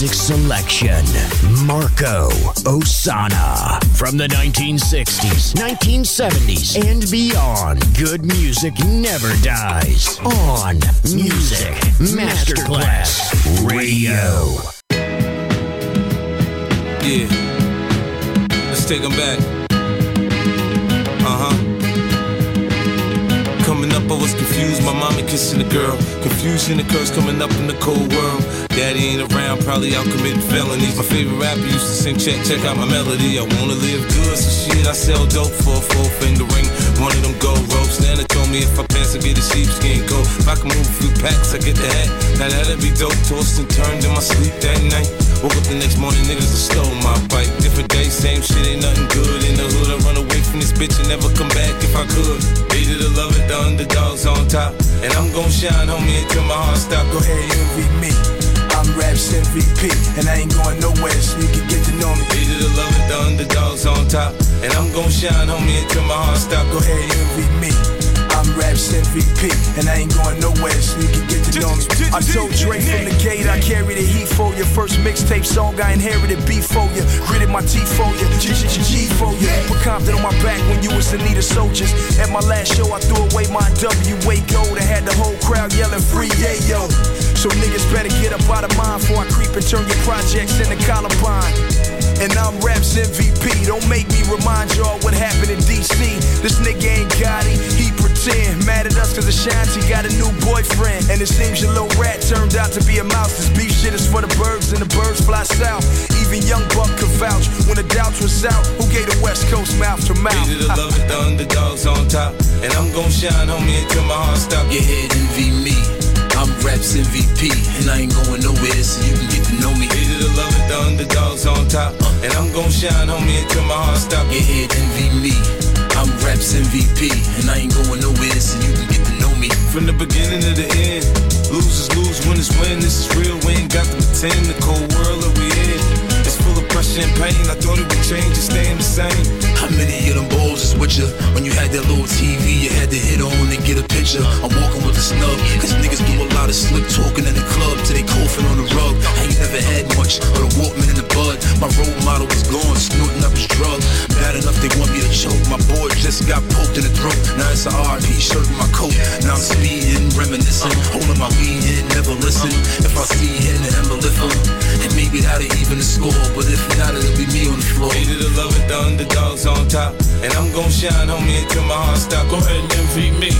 Music selection, Marco Ossanna. From the 1960s, 1970s, and beyond, good music never dies. On Music Masterclass Radio. Yeah. Let's take them back. Coming up, I was confused. My mommy kissing a girl. Confusion occurs coming up in the cold world. Daddy ain't around, probably out committing felonies. My favorite rapper used to sing, check, check out my melody. I wanna live good, so shit, I sell dope for a four finger ring. One of them gold ropes. Nana told me if I pass, I get a sheepskin coat. If I can move a few packs, I get the hat. Now that'd be dope. Tossed and turned in my sleep that night. Woke up the next morning, niggas have stole my bike. Different day, same shit, ain't nothing good. In the hood, I run away from this bitch and never come back if I could. Hated to love it, the underdogs on top. And I'm gon' shine, homie, until my heart stop. Go ahead, envy me. I'm Raps MVP, and I ain't going nowhere, so you can get to know me. Hated to love it, the underdogs on top. And I'm gon' shine, homie, until my heart stop. Go ahead, envy me. I'm Raps MVP, and I ain't going nowhere, so you can get to know me. I told Dre from the gate, I carry the heat for you. First mixtape song, I inherited beef for you. Gritted my teeth for you, G G G G for you. Put Compton on my back when you was in need of soldiers. At my last show, I threw away my WA gold. I had the whole crowd yelling free, yeah, yo. So niggas better get up out of mine before I creep and turn your projects into Columbine. And I'm Raps MVP. Don't make me remind y'all what happened in DC. This nigga pretend. Mad at us cause Ashanti got a new boyfriend. And it seems your little rat turned out to be a mouse. This beef shit is for the birds and the birds fly south. Even Young Buck could vouch when the doubts was out. Who gave the West Coast mouth to mouth? Hated to love it, the underdogs on top. And I'm gon' shine, homie, until my heart stop. Your head envy me. I'm Raps MVP, and I ain't going nowhere, so you can get to know me. Hated to love it, the underdogs on top. Uh. And I'm gon' shine, homie, until my heart stop. Your head envy me. I'm Raps MVP, and I ain't going nowhere, so you can get to know me. From the beginning to the end, losers lose, winners win. This is real, we ain't got to pretend. The cold world that we in, it's full of and pain. I thought it would change, it's staying the same. How many of them balls is with you? When you had that little TV, you had to hit on and get a picture. I'm walking with a snub, cause niggas do a lot of slick talking in the club till they coughing on the rug. I ain't never had much, but a Walkman in the bud. My role model was gone, snorting up his drug. Bad enough they want me to choke. My boy just got poked in the throat. Now it's a RP shirt in my coat. Now I'm speeding, reminiscing, holding my weed in, never listen. If I see him, then I'ma lift him. And maybe that'll even score, but if not, it'll be me on the floor. Hated to love it, the underdogs on top. And I'm gon' shine, homie, until my heart stop. Go ahead and envy me.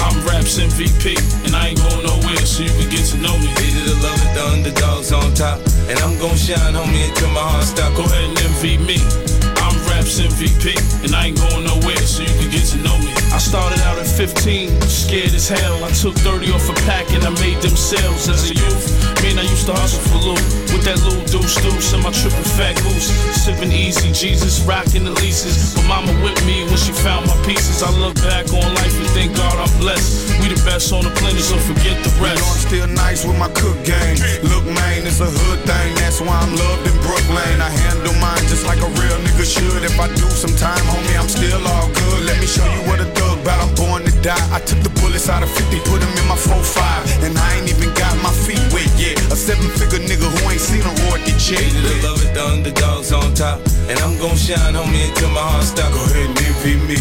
I'm Raps MVP, and I ain't going nowhere, so you can get to know me. Hated to love it, the underdogs on top. And I'm gon' shine, homie, until my heart stop. Go ahead and envy me. I'm Raps MVP, and I ain't going nowhere, so you can get to know me. I started out at 15, scared as hell. I took 30 off a pack and I made them sales as a youth. Man, I used to hustle for loot with that little deuce deuce and my triple fat goose. Sipping easy, Jesus, rocking the leases. But mama with me when she found my pieces. I look back on life and thank God I'm blessed. We the best on the planet, so forget the You know I'm rest. still nice with my cook game. Look, man, it's a hood thing. That's why I'm loved in Brooklyn. I handle mine just like a real nigga should. If I do some time, homie, I'm still all good. Let me show you what a thug bout. I'm born to die. I took the bullets out of 50, put them in my 4-5. And I ain't even got my feet wet yet. A seven-figure nigga who ain't seen a roar get checked. Hated to love it, the underdogs on top. And I'm gon' shine, homie, until my heart stop. Go ahead and envy me.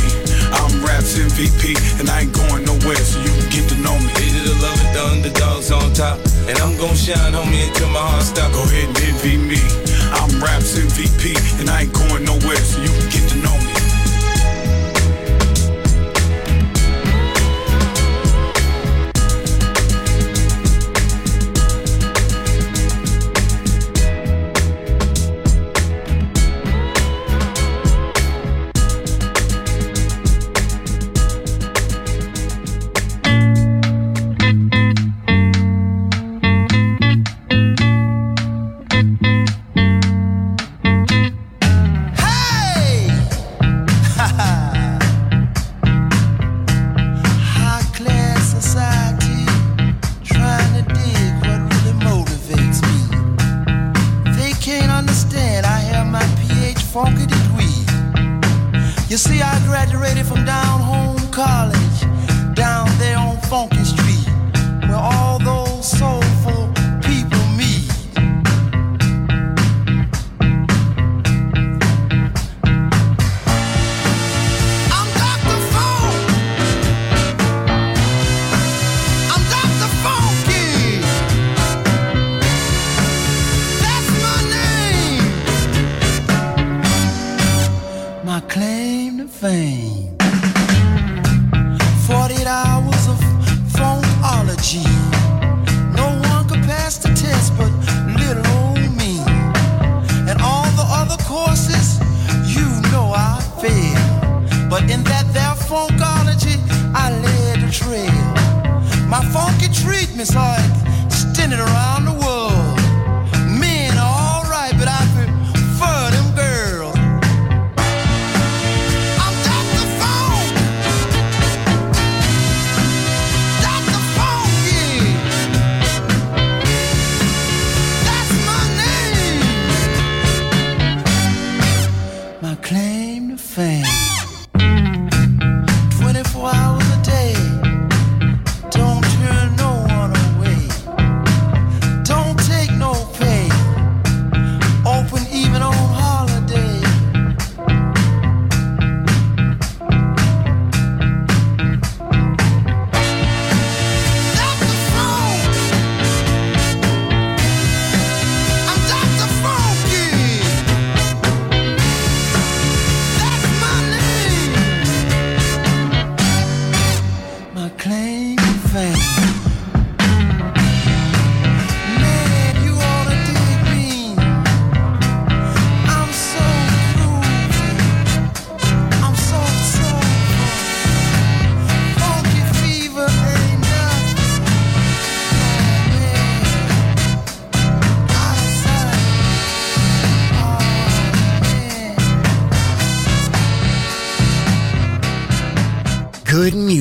I'm Raps MVP, and I ain't going nowhere, so you can get to know me. Hated to love it, the underdogs on top. And I'm gon' shine, homie, until my heart stop. Go ahead and envy me. I'm Raps MVP, and I ain't going nowhere, so you can get to know me. 48 hours of funkology. No one could pass the test but little old me. And all the other courses, you know I failed. But in that there funkology, I led the trail. My funky treatments are extended around the world.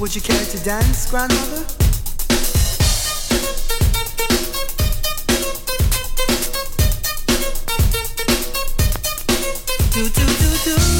would you care to dance, Grandmother? Do, do, do, do.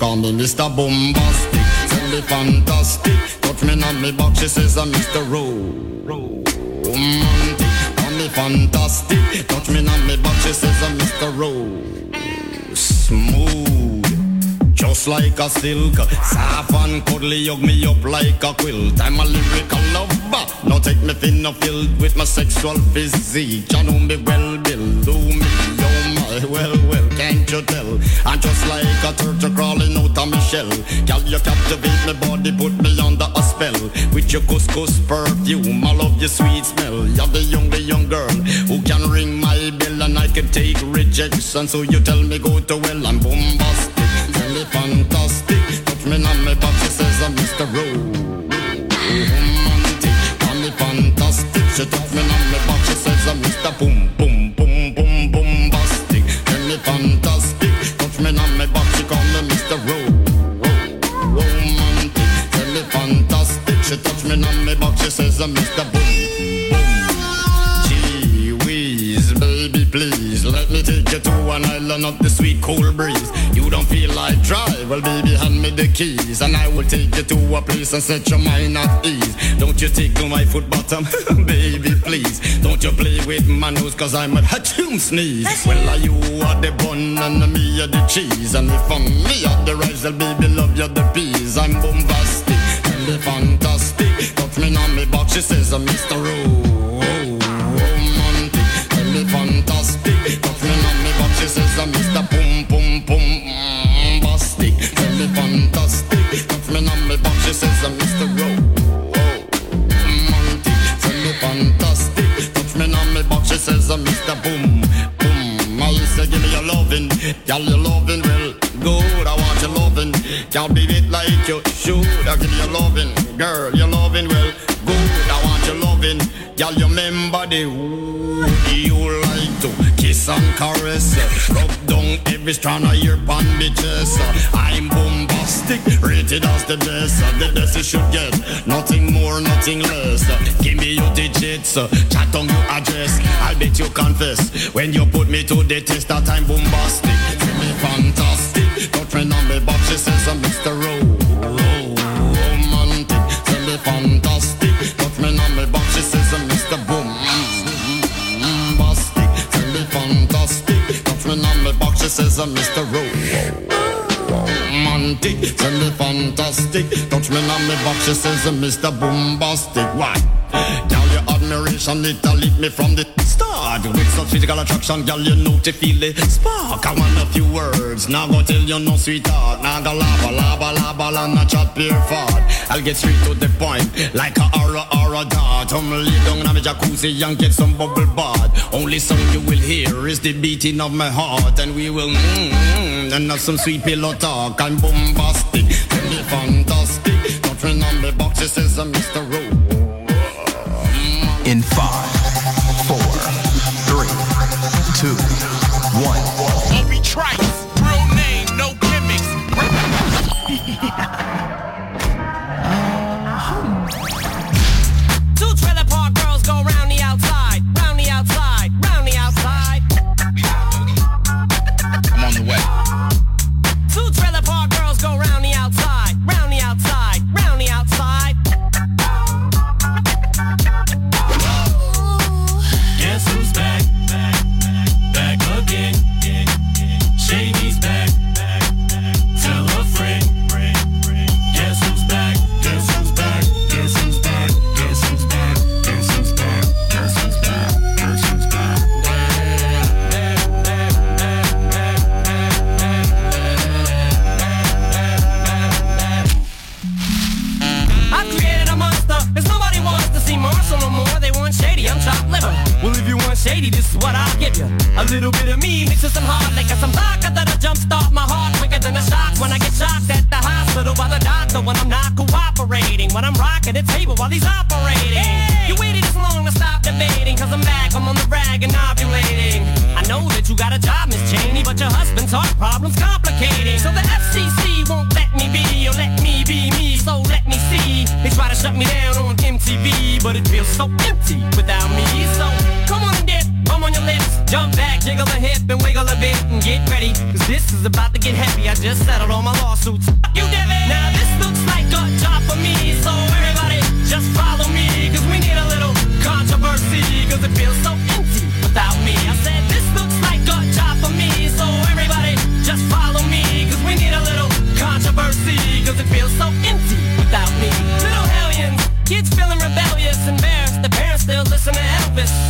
Call me Mr. Bombastic, me fantastic. Touch me on me back, she says I'm Mr. Romantic. Call me fantastic, touch me on me back, she says I'm Mr. Rose. Smooth, just like a silk. Soft and cuddly, hug me up like a quilt. I'm a lyrical lover. Now take me thin or filled with my sexual physique. You know me well, Bill. Do me, oh my, well, and just like a turtle crawling out of my shell Girl, you captivate my body, put me under a spell. With your couscous perfume, I love your sweet smell. You're the young, the young girl who can ring my bell And I can take rejection, so you tell me go to well I'm bombastic back, she says I'm Mr. Boom. please. Let me take you to an island of the sweet cool breeze. You don't feel like drive? Well, baby, hand me the keys, and I will take you to a place and set your mind at ease. Don't you to my foot bottom, baby, please. Don't you play with my nose, cause I'm a hatchoon sneeze. Well, are you are the bun and me are the cheese. And if I'm me are the rice, well, baby, love you the peas. I'm bombastic and the fantastic. She says I'm Mr. Rowe fantastic. Touch me on me but she says I'm Mr. Boom Boom Boom Bastic. Tell me fantastic. Touch me on me but she says I'm Mr. Romantic. Tell me fantastic. Touch me on me but she says I'm Mr. Boom Boom. I say give me your loving, girl your loving well good. I want your loving, can't be it like you should. I give you loving, girl your loving well the who you like to kiss and caress. Rub down every strand of your bandages. I'm bombastic, rated as the best. The best you should get, nothing more, nothing less. Give me your digits, chat on your address. I'll bet you confess when you put me to the test that I'm bombastic. Give me fantastic. Don't friend on me, but she says I'm Mr. Rowe. I'm Mr. Romantic, tell me fantastic. Touch me on me box, she says Mr. Bombastic. Why? Girl, your admiration, it lit me from the start. With such physical attraction, girl, you know to feel the spark. I want a few words, now go tell you no sweetheart. Now go lava, lava, lava, not chat pure fart. I'll get straight to the point, like a aura, aura dart. I'm lay down in a jacuzzi and get some bubble bath. Only song you will hear is the beating of my heart, and we will mmm, mm, and have some sweet pillow talk. I'm bombastic, tell me fantastic. Don't remember boxes, says Mr. Rowe. Me mixed with some hard vodka that'll jumpstart my heart quicker than a shock when I get shocked at the hospital by the doctor when I'm not cooperating. When I'm rocking the table while he's operating. You waited this long to stop debating, cause I'm back, I'm on the rag and ovulating. I know that you got a job, Miss Cheney, but your husband's heart problem's complicating. So the FCC won't let me be, or let me be me, so let me see. They try to shut me down on MTV, but it feels so empty without me. So come on and on your lips. Jump back, jiggle a hip, and wiggle a bit, and get ready. Cause this is about to get heavy. I just settled all my lawsuits. You it. Now this looks like a job for me, so everybody just follow me. Cause we need a little controversy, cause it feels so empty without me. I said this looks like a job for me, so everybody just follow me. Cause we need a little controversy, cause it feels so empty without me. Little hellions, kids feeling rebellious, embarrassed. The parents still listen to Elvis.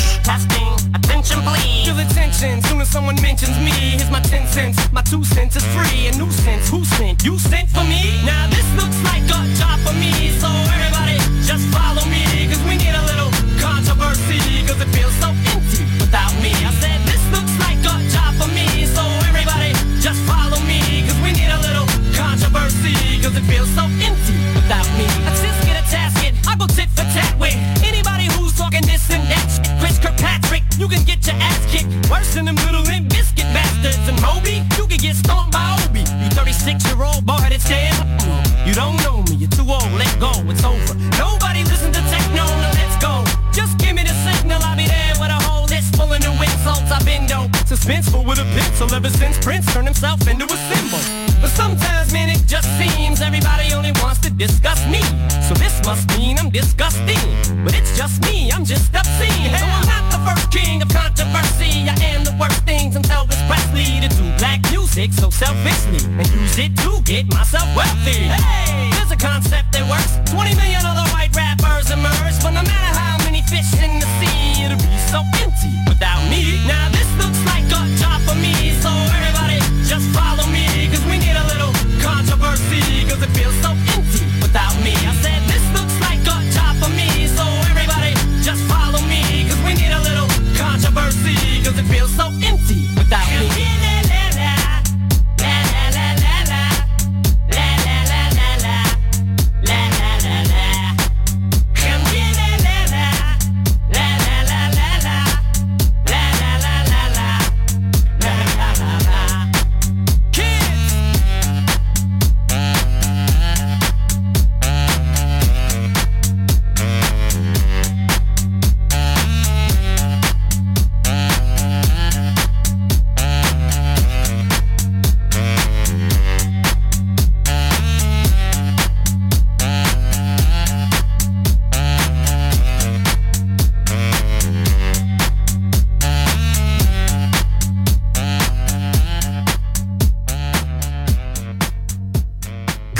Testing, attention please. Feel the tension soon as someone mentions me. Here's my ten cents, my two cents is free. A nuisance, who sent? You sent for me? Now this looks like a job for me, so everybody just follow me, cause we need a little controversy, cause it feels so empty without me. I said this looks like a job for me, so everybody just follow me, cause we need a little controversy, cause it feels so empty without me. I just get a tasket, I go tit for tat with than them little Limp Bizkit bastards. And Moby, you can get stomped by Obie. You 36 year old boy that's dead. Mm, you don't know me, you're too old, let go, it's over. Nobody listen to techno, now let's go. Just give me the signal, I'll be there with a whole list full of new insults. I've been dope, suspenseful with a pencil ever since Prince turned himself into wealthy.